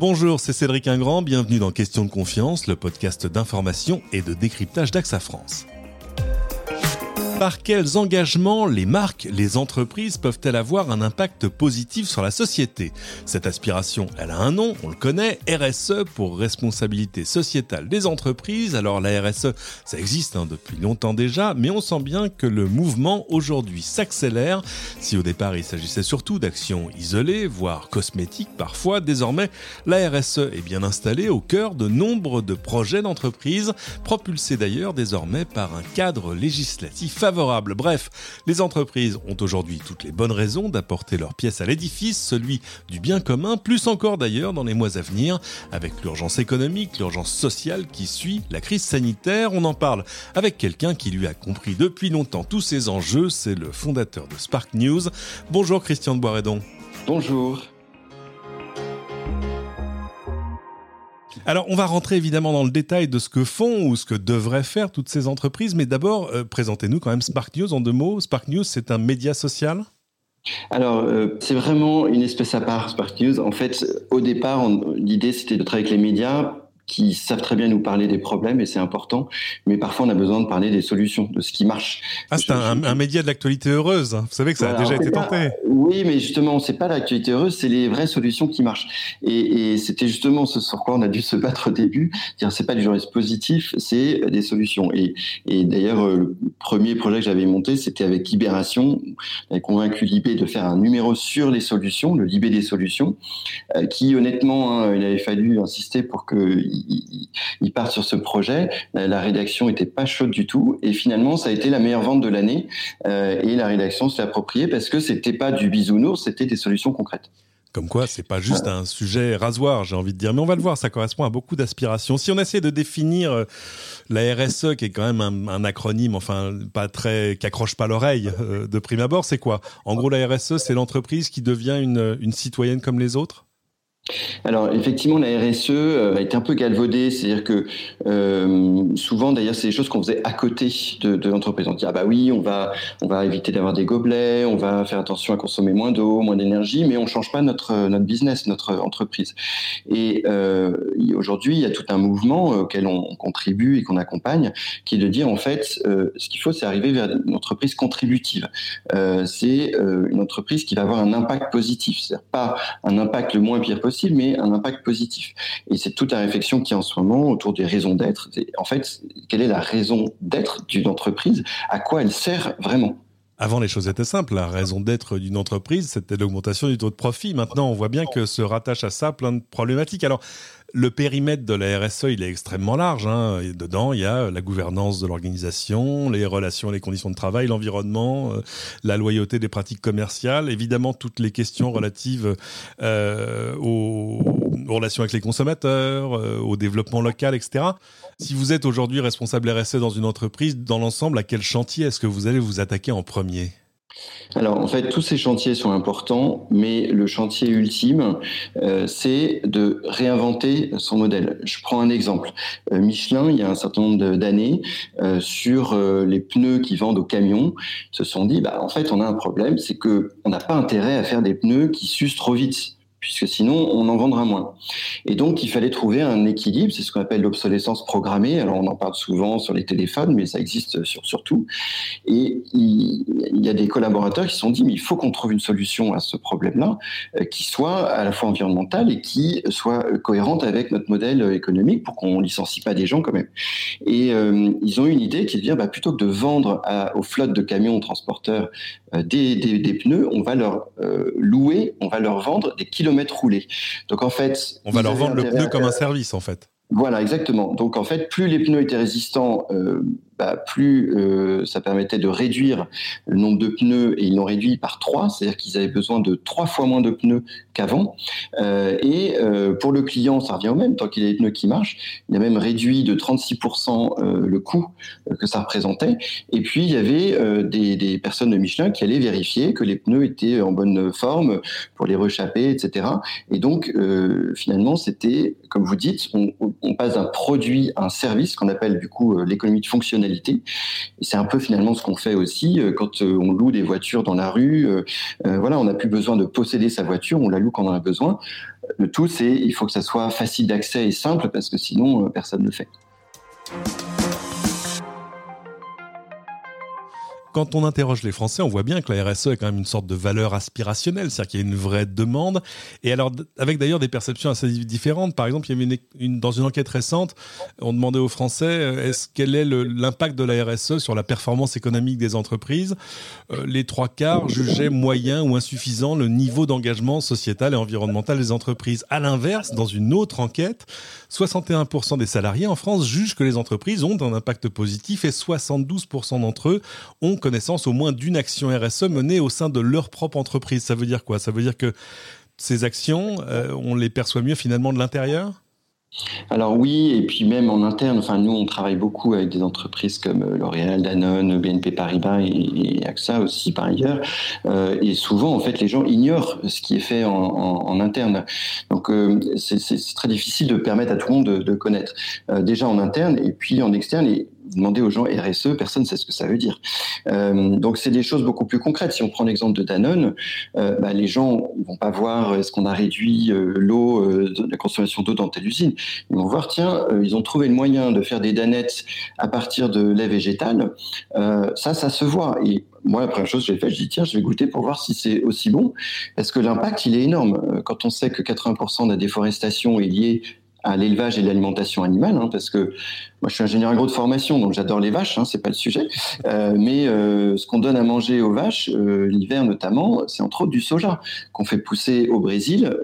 Bonjour, c'est Cédric Ingrand, bienvenue dans Question de confiance, le podcast d'information et de décryptage d'AXA France. Par quels engagements les marques, les entreprises peuvent-elles avoir un impact positif sur la société? Cette aspiration, elle a un nom, on le connaît, RSE pour responsabilité sociétale des entreprises. Alors la RSE, ça existe hein, depuis longtemps déjà, mais on sent bien que le mouvement aujourd'hui s'accélère. Si au départ il s'agissait surtout d'actions isolées, voire cosmétiques parfois, désormais la RSE est bien installée au cœur de nombre de projets d'entreprise, propulsés d'ailleurs désormais par un cadre législatif favorable. Bref, les entreprises ont aujourd'hui toutes les bonnes raisons d'apporter leur pièce à l'édifice, celui du bien commun, plus encore d'ailleurs dans les mois à venir, avec l'urgence économique, l'urgence sociale qui suit la crise sanitaire. On en parle avec quelqu'un qui lui a compris depuis longtemps tous ces enjeux, c'est le fondateur de Spark News. Bonjour Christian de Boiredon. Bonjour. Alors, on va rentrer évidemment dans le détail de ce que font ou ce que devraient faire toutes ces entreprises, mais d'abord, euh, présentez-nous quand même Spark News en deux mots. Spark News, c'est un média social? Alors, euh, c'est vraiment une espèce à part, Spark News. En fait, au départ, l'idée, c'était de travailler avec les médias qui savent très bien nous parler des problèmes et c'est important, mais parfois on a besoin de parler des solutions, de ce qui marche. Ah, c'est un, média de l'actualité heureuse. Vous savez que ça a déjà été tenté. oui, mais justement, c'est pas l'actualité heureuse, c'est les vraies solutions qui marchent. Et, et c'était justement ce sur quoi on a dû se battre au début. Dire, c'est pas du journalisme positif, c'est des solutions. Et, et d'ailleurs, euh, le premier projet que j'avais monté, c'était avec Libération. J'avais convaincu Libé de faire un numéro sur les solutions, le Libé des solutions, euh, qui honnêtement, hein, il avait fallu insister pour que il, part sur ce projet. La rédaction était pas chaude du tout et finalement ça a été la meilleure vente de l'année euh, et la rédaction s'est appropriée parce que c'était pas du bisounours, c'était des solutions concrètes. Comme quoi, c'est pas juste un sujet rasoir, j'ai envie de dire. Mais on va le voir, ça correspond à beaucoup d'aspirations. Si on essaie de définir euh, la RSE, qui est quand même un, acronyme, enfin, pas très, qui accroche pas l'oreille euh, de prime abord, c'est quoi? En gros, la RSE, c'est l'entreprise qui devient une citoyenne comme les autres? Alors effectivement, la RSE euh, a été un peu galvaudée, c'est-à-dire que euh, souvent, d'ailleurs, c'est des choses qu'on faisait à côté de, l'entreprise. On dit ah bah oui, on va on va éviter d'avoir des gobelets, on va faire attention à consommer moins d'eau, moins d'énergie, mais on change pas notre notre business, notre entreprise. Et euh, aujourd'hui, il y a tout un mouvement auquel on, contribue et qu'on accompagne, qui est de dire en fait, euh, ce qu'il faut, c'est arriver vers une entreprise contributive. Euh, c'est euh, une entreprise qui va avoir un impact positif, c'est-à-dire pas un impact le moins pire possible mais un impact positif. Et c'est toute la réflexion qui en ce moment autour des raisons d'être. En fait, quelle est la raison d'être d'une entreprise? À quoi elle sert vraiment? Avant, les choses étaient simples. La raison d'être d'une entreprise, c'était l'augmentation du taux de profit. Maintenant, on voit bien que se rattache à ça plein de problématiques. Alors, le périmètre de la RSE, il est extrêmement large. Hein. Dedans, il y a la gouvernance de l'organisation, les relations, les conditions de travail, l'environnement, euh, la loyauté des pratiques commerciales, évidemment toutes les questions relatives euh, aux, relations avec les consommateurs, euh, au développement local, etc. Si vous êtes aujourd'hui responsable RSE dans une entreprise, dans l'ensemble, à quel chantier est-ce que vous allez vous attaquer en premier? Alors en fait, tous ces chantiers sont importants, mais le chantier ultime, euh, c'est de réinventer son modèle. Je prends un exemple. Euh, Michelin, il y a un certain nombre d'années, euh, sur les pneus qui vendent aux camions, se sont dit, bah, en fait, on a un problème, c'est que on n'a pas intérêt à faire des pneus qui s'usent trop vite puisque sinon on en vendra moins. Et donc il fallait trouver un équilibre, c'est ce qu'on appelle l'obsolescence programmée. Alors on en parle souvent sur les téléphones, mais ça existe sur, surtout. Et il, y a des collaborateurs qui se sont dit, mais il faut qu'on trouve une solution à ce problème-là, euh, qui soit à la fois environnementale et qui soit cohérente avec notre modèle économique pour qu'on licencie pas des gens quand même. Et euh, ils ont eu une idée qui est de dire, bah, plutôt que de vendre aux flottes de camions transporteurs des, des, des, pneus, on va leur louer, on va leur vendre des kilomètres kilomètres roulés. Donc en fait, on va leur vendre le pneu comme un service en fait. Voilà, exactement. Donc en fait, plus les pneus étaient résistants, euh, plus euh, ça permettait de réduire le nombre de pneus et ils l'ont réduit par trois, c'est-à-dire qu'ils avaient besoin de trois fois moins de pneus qu'avant. Euh, et euh, pour le client, ça revient au même, tant qu'il a des pneus qui marchent, il a même réduit de 36% euh, le coût que ça représentait. Et puis il y avait des, des, personnes de Michelin qui allaient vérifier que les pneus étaient en bonne forme pour les rechapper, etc. Et donc finalement, c'était, comme vous dites, on, on passe d'un produit à un service qu'on appelle du coup l'économie de fonctionnement c'est un peu finalement ce qu'on fait aussi quand on loue des voitures dans la rue. voilà, on n'a plus besoin de posséder sa voiture, on la loue quand on en a besoin. Le tout, c'est il faut que ça soit facile d'accès et simple parce que sinon personne ne le fait. Quand on interroge les Français, on voit bien que la RSE est quand même une sorte de valeur aspirationnelle, c'est-à-dire qu'il y a une vraie demande. Et alors, avec d'ailleurs des perceptions assez différentes. Par exemple, il y dans une enquête récente, on demandait aux Français euh, est-ce quel est l'impact de la RSE sur la performance économique des entreprises? Euh, les trois quarts jugeaient moyen ou insuffisant le niveau d'engagement sociétal et environnemental des entreprises. À l'inverse, dans une autre enquête, 61% des salariés en France jugent que les entreprises ont un impact positif et 72% d'entre eux ont connaissance au moins d'une action RSE menée au sein de leur propre entreprise. Ça veut dire quoi? Ça veut dire que ces actions, euh, on les perçoit mieux finalement de l'intérieur? Alors oui, et puis même en interne, enfin nous on travaille beaucoup avec des entreprises comme euh, L'Oréal, Danone, BNP Paribas et, AXA aussi par ailleurs, euh, et souvent en fait les gens ignorent ce qui est fait en, interne. Donc c'est très difficile de permettre à tout le monde de, connaître. déjà en interne et puis en externe, demandez aux gens RSE, personne ne sait ce que ça veut dire. Euh, donc c'est des choses beaucoup plus concrètes. Si on prend l'exemple de Danone, euh, bah, les gens ne vont pas voir est-ce qu'on a réduit euh, l'eau, la consommation d'eau dans telle usine? Ils vont voir, tiens, ils ont trouvé le moyen de faire des danettes à partir de lait végétal. ça, ça se voit. Et moi, la première chose que j'ai fait, je dis tiens, je vais goûter pour voir si c'est aussi bon, parce que l'impact, il est énorme. Quand on sait que 80% de la déforestation est liée à l'élevage et l'alimentation animale, hein, parce que moi je suis ingénieur agro de formation, donc j'adore les vaches, hein, c'est pas le sujet. Euh, mais euh, ce qu'on donne à manger aux vaches, euh, l'hiver notamment, c'est entre autres du soja qu'on fait pousser au Brésil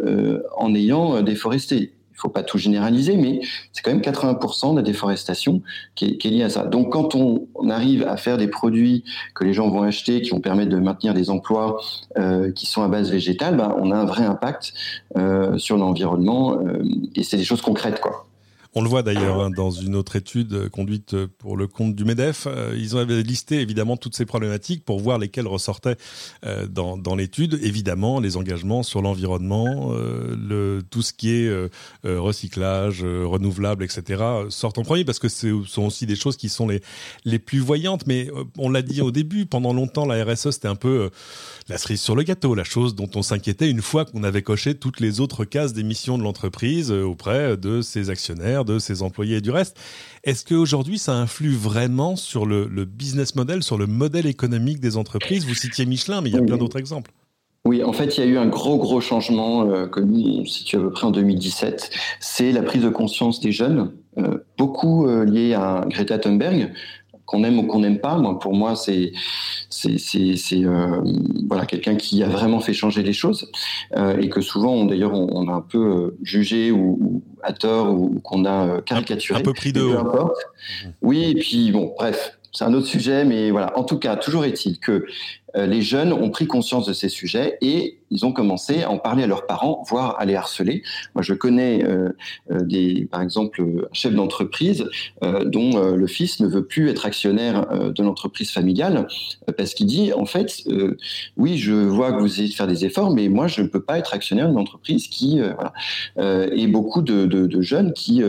en ayant déforesté faut pas tout généraliser, mais c'est quand même 80% de la déforestation qui est, liée à ça. Donc quand on, arrive à faire des produits que les gens vont acheter, qui vont permettre de maintenir des emplois euh, qui sont à base végétale, ben, on a un vrai impact euh, sur l'environnement euh, et c'est des choses concrètes, quoi. On le voit d'ailleurs hein, dans une autre étude euh, conduite euh, pour le compte du MEDEF. Euh, ils avaient listé évidemment toutes ces problématiques pour voir lesquelles ressortaient dans, dans l'étude. Évidemment, les engagements sur l'environnement, le, tout ce qui est recyclage, renouvelable, etc. sortent en premier parce que ce sont aussi des choses qui sont les, les plus voyantes. Mais on l'a dit au début, pendant longtemps, la RSE, c'était un peu la cerise sur le gâteau, la chose dont on s'inquiétait une fois qu'on avait coché toutes les autres cases d'émissions de l'entreprise auprès de ses actionnaires de ses employés et du reste. Est-ce qu'aujourd'hui, ça influe vraiment sur le, business model, sur le modèle économique des entreprises? Vous citiez Michelin, mais il y a plein d'autres exemples. Oui, en fait, il y a eu un gros, gros changement euh, que nous, situe à peu près en 2017. C'est la prise de conscience des jeunes, euh, beaucoup euh, lié à Greta Thunberg, qu'on aime ou qu'on n'aime pas. Moi, pour moi, c'est c'est euh, voilà quelqu'un qui a vraiment fait changer les choses euh, et que souvent, d'ailleurs, on, a un peu euh, jugé ou, à tort ou, qu'on a caricaturé. Un, peu pris de haut. Oui, et puis bon, bref, c'est un autre sujet, mais voilà. En tout cas, toujours est-il que les jeunes ont pris conscience de ces sujets et ils ont commencé à en parler à leurs parents, voire à les harceler. Moi, je connais euh, euh des, par exemple, un chef d'entreprise euh, dont le fils ne veut plus être actionnaire de l'entreprise familiale parce qu'il dit, en fait, oui, je vois que vous essayez de faire des efforts, mais moi, je ne peux pas être actionnaire d'une entreprise qui, voilà, et beaucoup de, de, de jeunes qui,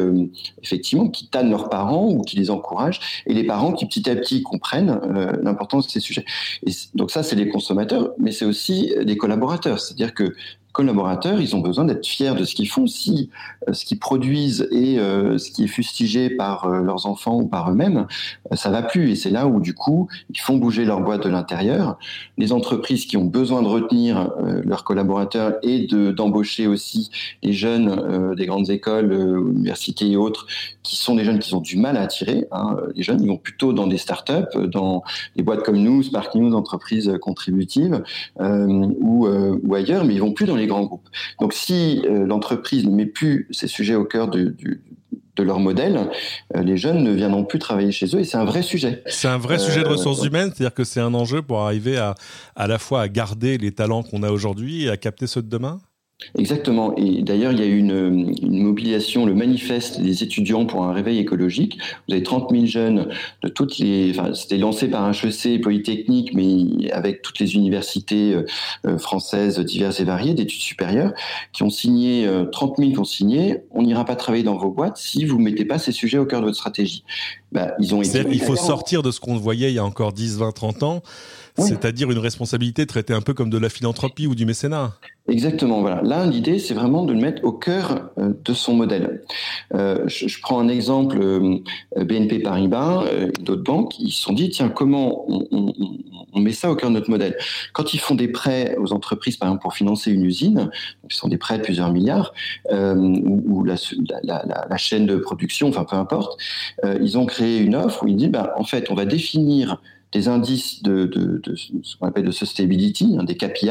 effectivement, qui tannent leurs parents ou qui les encouragent, et les parents qui petit à petit comprennent l'importance de ces sujets. Et donc ça, c'est les consommateurs, mais c'est aussi les collaborateurs. C'est-à-dire que collaborateurs, ils ont besoin d'être fiers de ce qu'ils font. Si euh, ce qu'ils produisent et euh, ce qui est fustigé par euh, leurs enfants ou par eux-mêmes, ça va plus. Et c'est là où, du coup, ils font bouger leur boîte de l'intérieur. Les entreprises qui ont besoin de retenir leurs collaborateurs et de d'embaucher aussi les jeunes des grandes écoles, universités et autres, qui sont des jeunes qui ont du mal à attirer. Hein. Les jeunes, ils vont plutôt dans des startups, dans des boîtes comme nous, Spark News, entreprises contributives, ou, ou ailleurs, mais ils vont plus dans les grands groupes. Donc si euh, l'entreprise ne met plus ces sujets au cœur de, leur modèle, euh, les jeunes ne viendront plus travailler chez eux et c'est un vrai sujet. C'est un vrai sujet de euh, ressources humaines, c'est-à-dire que c'est un enjeu pour arriver à à la fois à garder les talents qu'on a aujourd'hui et à capter ceux de demain? Exactement. Et d'ailleurs, il y a eu une, mobilisation, le manifeste des étudiants pour un réveil écologique. Vous avez 30 000 jeunes de toutes les. Enfin, c'était lancé par HEC, Polytechnique, mais avec toutes les universités euh, euh, françaises diverses et variées d'études supérieures, qui ont signé, 30 euh, 000 qui ont signé. On n'ira pas travailler dans vos boîtes si vous ne mettez pas ces sujets au cœur de votre stratégie. Bah, ils ont été. Il faut sortir de ce qu'on voyait il y a encore 10, 20, 30 ans, c'est-à-dire une responsabilité traitée un peu comme de la philanthropie ou du mécénat. Exactement, voilà. Là, l'idée, c'est vraiment de le mettre au cœur euh, de son modèle. Euh, je, prends un exemple, euh, BNP Paribas, d'autres banques, ils se sont dit, tiens, comment on, met ça au cœur de notre modèle. Quand ils font des prêts aux entreprises, par exemple, pour financer une usine, ce sont des prêts de plusieurs milliards, ou, la, chaîne de production, enfin peu importe, ils ont créé une offre où ils disent, bah, en fait, on va définir des indices de, de, de, ce qu'on appelle de sustainability, hein, des KPI,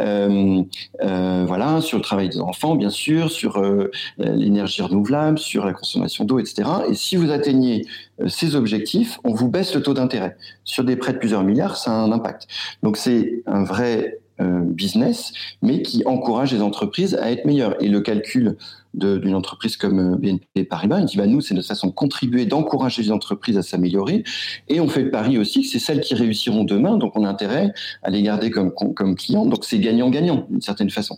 euh, euh, voilà, sur le travail des enfants, bien sûr, sur euh, l'énergie renouvelable, sur la consommation d'eau, etc. Et si vous atteignez euh, ces objectifs, on vous baisse le taux d'intérêt. Sur des prêts de plusieurs milliards, ça a un impact. Donc c'est un vrai euh, business, mais qui encourage les entreprises à être meilleures. Et le calcul d'une entreprise comme euh, BNP Paribas, il dit bah, nous, c'est notre façon de contribuer, d'encourager les entreprises à s'améliorer. Et on fait le pari aussi que c'est celles qui réussiront demain, donc on a intérêt à les garder comme, comme clients. Donc c'est gagnant-gagnant, d'une certaine façon.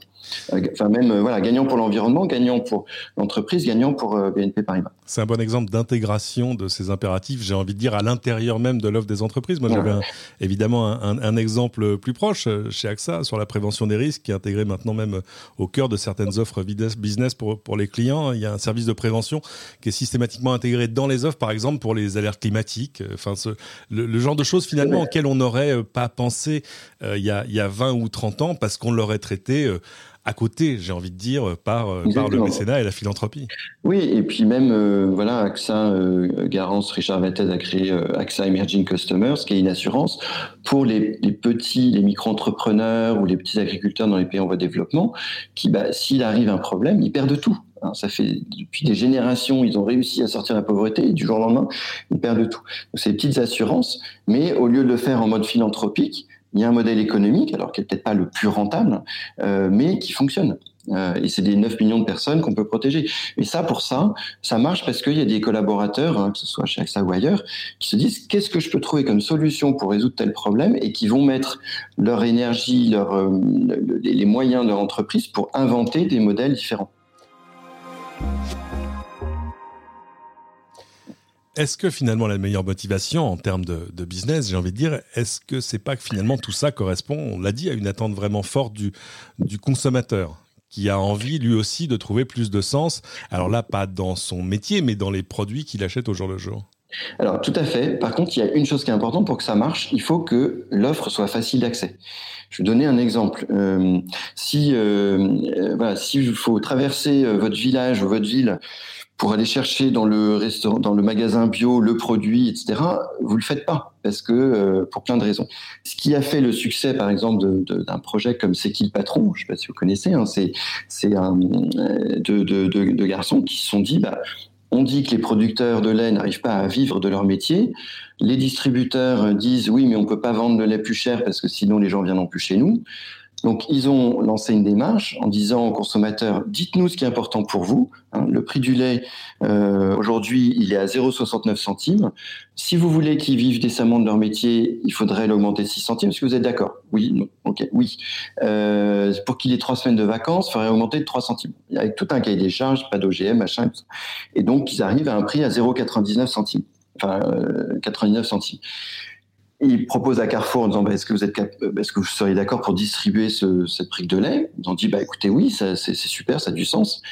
Euh, enfin, même, voilà, gagnant pour l'environnement, gagnant pour l'entreprise, gagnant pour BNP Paribas. C'est un bon exemple d'intégration de ces impératifs, j'ai envie de dire, à l'intérieur même de l'offre des entreprises. Moi, j'avais évidemment un, un, exemple plus proche chez AXA sur la prévention des risques, qui est intégré maintenant même au cœur de certaines offres business pour, pour les clients. Il y a un service de prévention qui est systématiquement intégré dans les offres, par exemple pour les alertes climatiques. Enfin, ce, le, genre de choses finalement auxquelles on n'aurait euh, pas pensé euh, il, y a, il y a 20 ou 30 ans parce qu'on l'aurait traité euh, à côté, j'ai envie de dire, par, par le mécénat et la philanthropie. Oui, et puis même, euh, voilà, AXA, euh, Garance, Richard Vattez a créé euh, AXA Emerging Customers, qui est une assurance pour les, les petits, les micro-entrepreneurs ou les petits agriculteurs dans les pays en voie de développement, qui, bah, s'il arrive un problème, ils perdent tout. Hein, ça fait depuis des générations, ils ont réussi à sortir de la pauvreté et du jour au lendemain, ils perdent tout. C'est des petites assurances, mais au lieu de le faire en mode philanthropique, il y a un modèle économique, alors qui n'est peut-être pas le plus rentable, euh, mais qui fonctionne. Euh, et c'est des 9 millions de personnes qu'on peut protéger. Et ça, pour ça, ça marche parce qu'il y a des collaborateurs, hein, que ce soit chez AXA ou ailleurs, qui se disent qu'est-ce que je peux trouver comme solution pour résoudre tel problème et qui vont mettre leur énergie, leur, euh, les moyens de leur entreprise pour inventer des modèles différents. Est-ce que finalement la meilleure motivation en termes de, business, j'ai envie de dire, est-ce que c'est pas que finalement tout ça correspond, on l'a dit, à une attente vraiment forte du, consommateur qui a envie lui aussi de trouver plus de sens, alors là pas dans son métier, mais dans les produits qu'il achète au jour le jour alors tout à fait. Par contre, il y a une chose qui est importante pour que ça marche, il faut que l'offre soit facile d'accès. Je vais donner un exemple. Euh, si euh, euh s'il faut traverser euh, votre village ou votre ville pour aller chercher dans le restaurant, dans le magasin bio le produit, etc. Vous le faites pas parce que euh, pour plein de raisons. Ce qui a fait le succès, par exemple, d'un projet comme C'est qui le patron Je sais pas si vous connaissez. Hein, c'est c'est un deux de, de, garçons qui se sont dit, bah, on dit que les producteurs de lait n'arrivent pas à vivre de leur métier. Les distributeurs disent oui, mais on peut pas vendre le lait plus cher parce que sinon les gens viendront plus chez nous. Donc, ils ont lancé une démarche en disant aux consommateurs dites-nous ce qui est important pour vous. Hein, le prix du lait euh, aujourd'hui, il est à 0,69 centimes. Si vous voulez qu'ils vivent décemment de leur métier, il faudrait l'augmenter de 6 centimes. Est-ce que vous êtes d'accord? Oui, non. ok, oui. Euh, pour qu'il ait trois semaines de vacances, il faudrait augmenter de 3 centimes. Avec tout un cahier des charges, pas d'OGM, machin. Et donc, ils arrivent à un prix à 0,99 centimes. Enfin, 99 euh, centimes il propose à Carrefour en disant bah, est-ce que vous êtes euh, est-ce que vous seriez d'accord pour distribuer ce, cette brique de lait? Ils ont dit bah écoutez oui, c'est super, ça a du sens.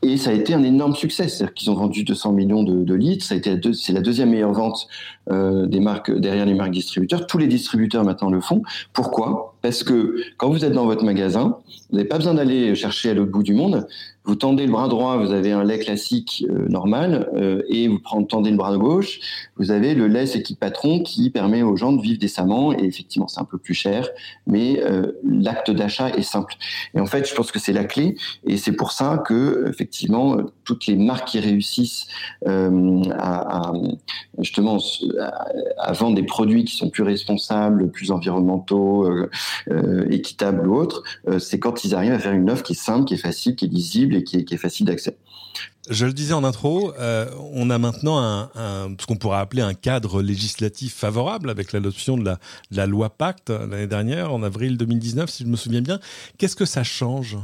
Et ça a été un énorme succès, c'est-à-dire qu'ils ont vendu 200 millions de, de litres. Ça a été c'est la deuxième meilleure vente euh, des marques derrière les marques distributeurs. Tous les distributeurs maintenant le font. Pourquoi? Parce que quand vous êtes dans votre magasin, vous n'avez pas besoin d'aller chercher à l'autre bout du monde. Vous tendez le bras droit, vous avez un lait classique euh, normal, euh, et vous tendez le bras gauche, vous avez le lait qui patron qui permet aux gens de vivre décemment. Et effectivement, c'est un peu plus cher, mais l'acte d'achat est simple. Et en fait, je pense que c'est la clé, et c'est pour ça que effectivement toutes les marques qui réussissent à, justement à, vendre des produits qui sont plus responsables, plus environnementaux, équitables ou autres, c'est quand ils arrivent à faire une offre qui est simple, qui est facile, qui est lisible qui est, facile d'accès. Je le disais en intro, euh, on a maintenant ce qu'on pourrait appeler un cadre législatif favorable avec l'adoption de la, la loi Pacte l'année dernière, en avril 2019, si je me souviens bien. Qu'est-ce que ça change?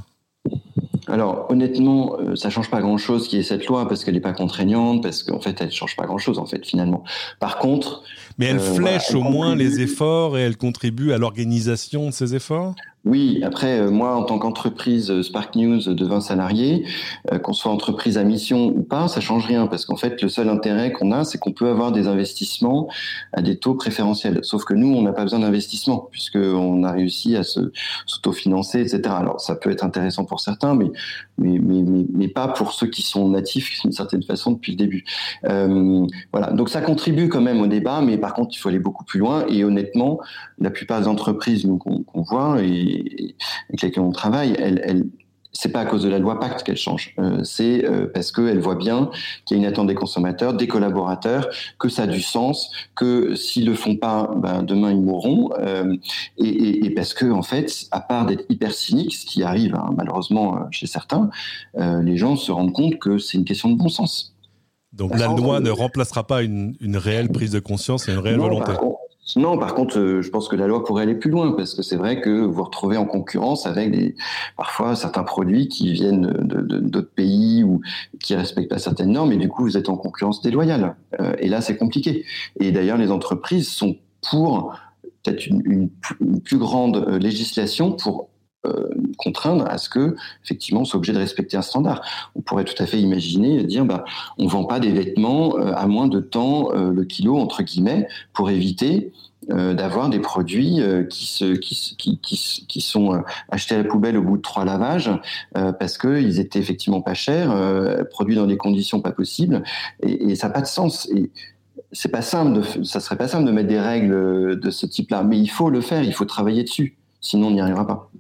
Alors honnêtement, euh, ça change pas grand-chose qui est cette loi parce qu'elle n'est pas contraignante, parce qu'en fait elle change pas grand-chose en fait finalement. Par contre, mais elle flèche au moins les efforts et elle contribue à l'organisation de ces efforts? Oui, après, euh, moi, en tant qu'entreprise euh, Spark News de 20 salariés, euh, qu'on soit entreprise à mission ou pas, ça change rien parce qu'en fait, le seul intérêt qu'on a, c'est qu'on peut avoir des investissements à des taux préférentiels. Sauf que nous, on n'a pas besoin d'investissement puisqu'on a réussi à se s'autofinancer, etc. Alors, ça peut être intéressant pour certains, mais, mais, mais, mais, pas pour ceux qui sont natifs d'une certaine façon depuis le début. Euh, voilà, donc ça contribue quand même au débat, mais par contre, il faut aller beaucoup plus loin. Et honnêtement, la plupart des entreprises qu'on voit et avec lesquelles on travaille, elle, elle c'est pas à cause de la loi Pacte qu'elle change, euh, c'est euh, parce qu'elle voit bien qu'il y a une attente des consommateurs, des collaborateurs, que ça a du sens, que s'ils le font pas, ben, demain ils mourront, euh, et, et, et, parce que en fait, à part d'être hyper cynique, ce qui arrive hein, malheureusement chez certains, les gens se rendent compte que c'est une question de bon sens. Donc la loi ne remplacera pas une, une, réelle prise de conscience et une réelle volonté. Non, par contre, euh, je pense que la loi pourrait aller plus loin parce que c'est vrai que vous vous retrouvez en concurrence avec parfois certains produits qui viennent d'autres pays ou qui respectent pas certaines normes et du coup vous êtes en concurrence déloyale. Euh, et là, c'est compliqué. Et d'ailleurs, les entreprises sont pour peut-être une, plus grande euh, législation pour euh, contraindre à ce que effectivement on soit obligé de respecter un standard. On pourrait tout à fait imaginer dire bah on vend pas des vêtements euh, à moins de temps euh, le kilo entre guillemets pour éviter d'avoir des produits qui, se, qui, qui, qui, qui, sont achetés à la poubelle au bout de trois lavages parce qu'ils étaient effectivement pas chers, produits dans des conditions pas possibles et, et ça n'a pas de sens. Et, c'est pas simple, de, ça serait pas simple de mettre des règles de ce type-là, mais il faut le faire, il faut travailler dessus, sinon on n'y arrivera pas.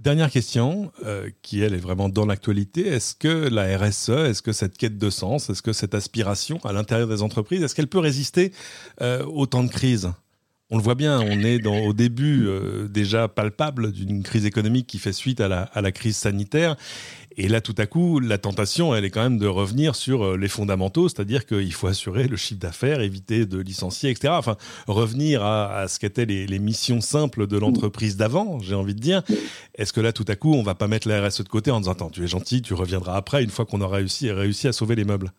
Dernière question, euh, qui elle est vraiment dans l'actualité. Est-ce que la RSE, est-ce que cette quête de sens, est-ce que cette aspiration à l'intérieur des entreprises, est-ce qu'elle peut résister euh, au temps de crise? On le voit bien, on est au début euh, déjà palpable d'une crise économique qui fait suite à la, crise sanitaire. Et là, tout à coup, la tentation, elle est quand même de revenir sur euh, les fondamentaux, c'est-à-dire qu'il faut assurer le chiffre d'affaires, éviter de licencier, etc. Enfin, revenir à, ce qu'étaient les, les, missions simples de l'entreprise d'avant, j'ai envie de dire. Est-ce que là, tout à coup, on va pas mettre la RSE de côté en disant, attends, tu es gentil, tu reviendras après, une fois qu'on aura réussi, réussi à sauver les meubles?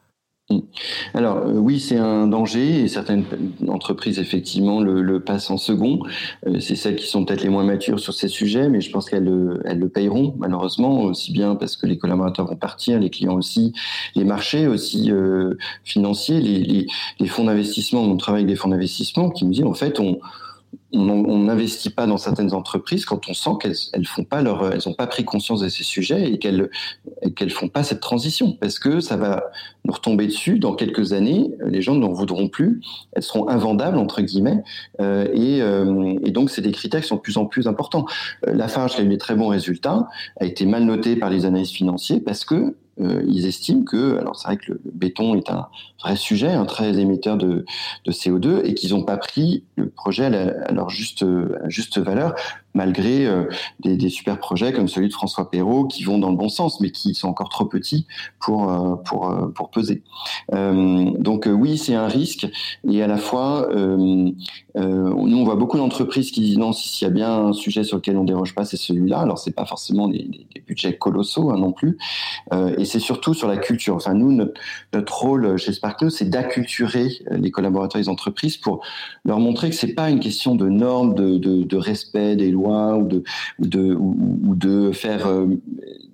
Alors euh, oui, c'est un danger et certaines entreprises effectivement le, le passent en second. Euh, c'est celles qui sont peut-être les moins matures sur ces sujets, mais je pense qu'elles le, elles le payeront malheureusement aussi bien parce que les collaborateurs vont partir, les clients aussi, les marchés aussi euh, financiers, les, les, les fonds d'investissement. On travaille avec des fonds d'investissement qui nous disent en fait on on n'investit pas dans certaines entreprises quand on sent qu'elles elles font pas leur, elles ont pas pris conscience de ces sujets et qu'elles qu'elles font pas cette transition parce que ça va nous retomber dessus dans quelques années. Les gens n'en voudront plus, elles seront invendables entre guillemets euh, et, euh, et, donc c'est des critères qui sont de plus en plus importants. Euh, Lafarge qui a eu des très bons résultats a été mal noté par les analystes financiers parce que euh, ils estiment que, alors c'est vrai que le, béton est un vrai sujet, un très émetteur de, de CO2, et qu'ils n'ont pas pris le projet à, leur juste, juste valeur, malgré euh, des, des, super projets comme celui de François Perrault qui vont dans le bon sens, mais qui sont encore trop petits pour euh, pour euh, pour peser. donc oui, c'est un risque, et à la fois, nous on voit beaucoup d'entreprises qui disent non, s'il y a bien un sujet sur lequel on déroge pas, c'est celui-là. Alors c'est pas forcément des, budgets colossaux hein, non plus, et c'est surtout sur la culture. Enfin nous, notre, notre rôle chez Sparkno, c'est d'acculturer les collaborateurs des entreprises pour leur montrer que c'est pas une question de normes, de, de, de respect des lois ou de, ou de, ou, de faire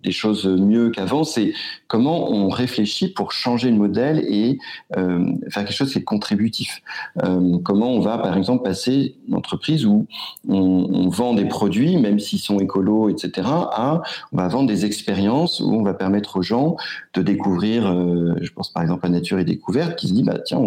des choses mieux qu'avant, c'est comment on réfléchit pour changer le modèle et euh, faire quelque chose qui est contributif. Euh, comment on va, par exemple, passer une entreprise où on, vend des produits, même s'ils sont écolos, etc., à on va vendre des expériences où on va permettre aux gens de découvrir, euh, je pense par exemple à Nature et Découverte, qui se dit, bah, tiens,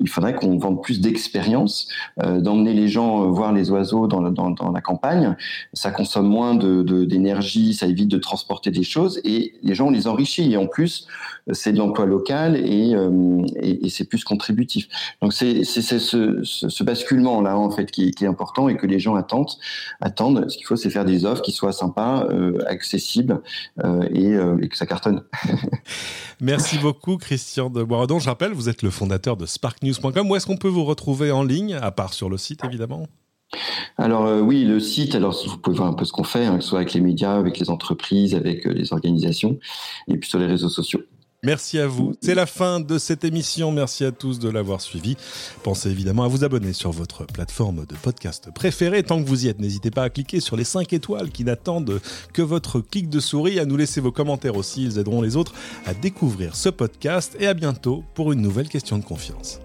il faudrait qu'on vende plus d'expériences, d'emmener les gens voir les oiseaux dans, la campagne. Ça consomme moins d'énergie, ça évite de transporter des choses et les gens on les enrichit et en plus c'est de l'emploi local et, euh, c'est plus contributif. Donc c'est ce, ce, ce, basculement là en fait qui, est important et que les gens attendent. Attendent. Ce qu'il faut c'est faire des offres qui soient sympas, euh, accessibles et, euh, et, que ça cartonne. Merci beaucoup Christian de Boiredon. Je rappelle, vous êtes le fondateur de sparknews.com. Où est-ce qu'on peut vous retrouver en ligne, à part sur le site évidemment? Alors oui, le site, alors vous pouvez voir un peu ce qu'on fait, hein, que ce soit avec les médias, avec les entreprises, avec les organisations, et puis sur les réseaux sociaux. Merci à vous. C'est la fin de cette émission. Merci à tous de l'avoir suivi. Pensez évidemment à vous abonner sur votre plateforme de podcast préférée. Tant que vous y êtes, n'hésitez pas à cliquer sur les 5 étoiles qui n'attendent que votre clic de souris, à nous laisser vos commentaires aussi. Ils aideront les autres à découvrir ce podcast. Et à bientôt pour une nouvelle question de confiance.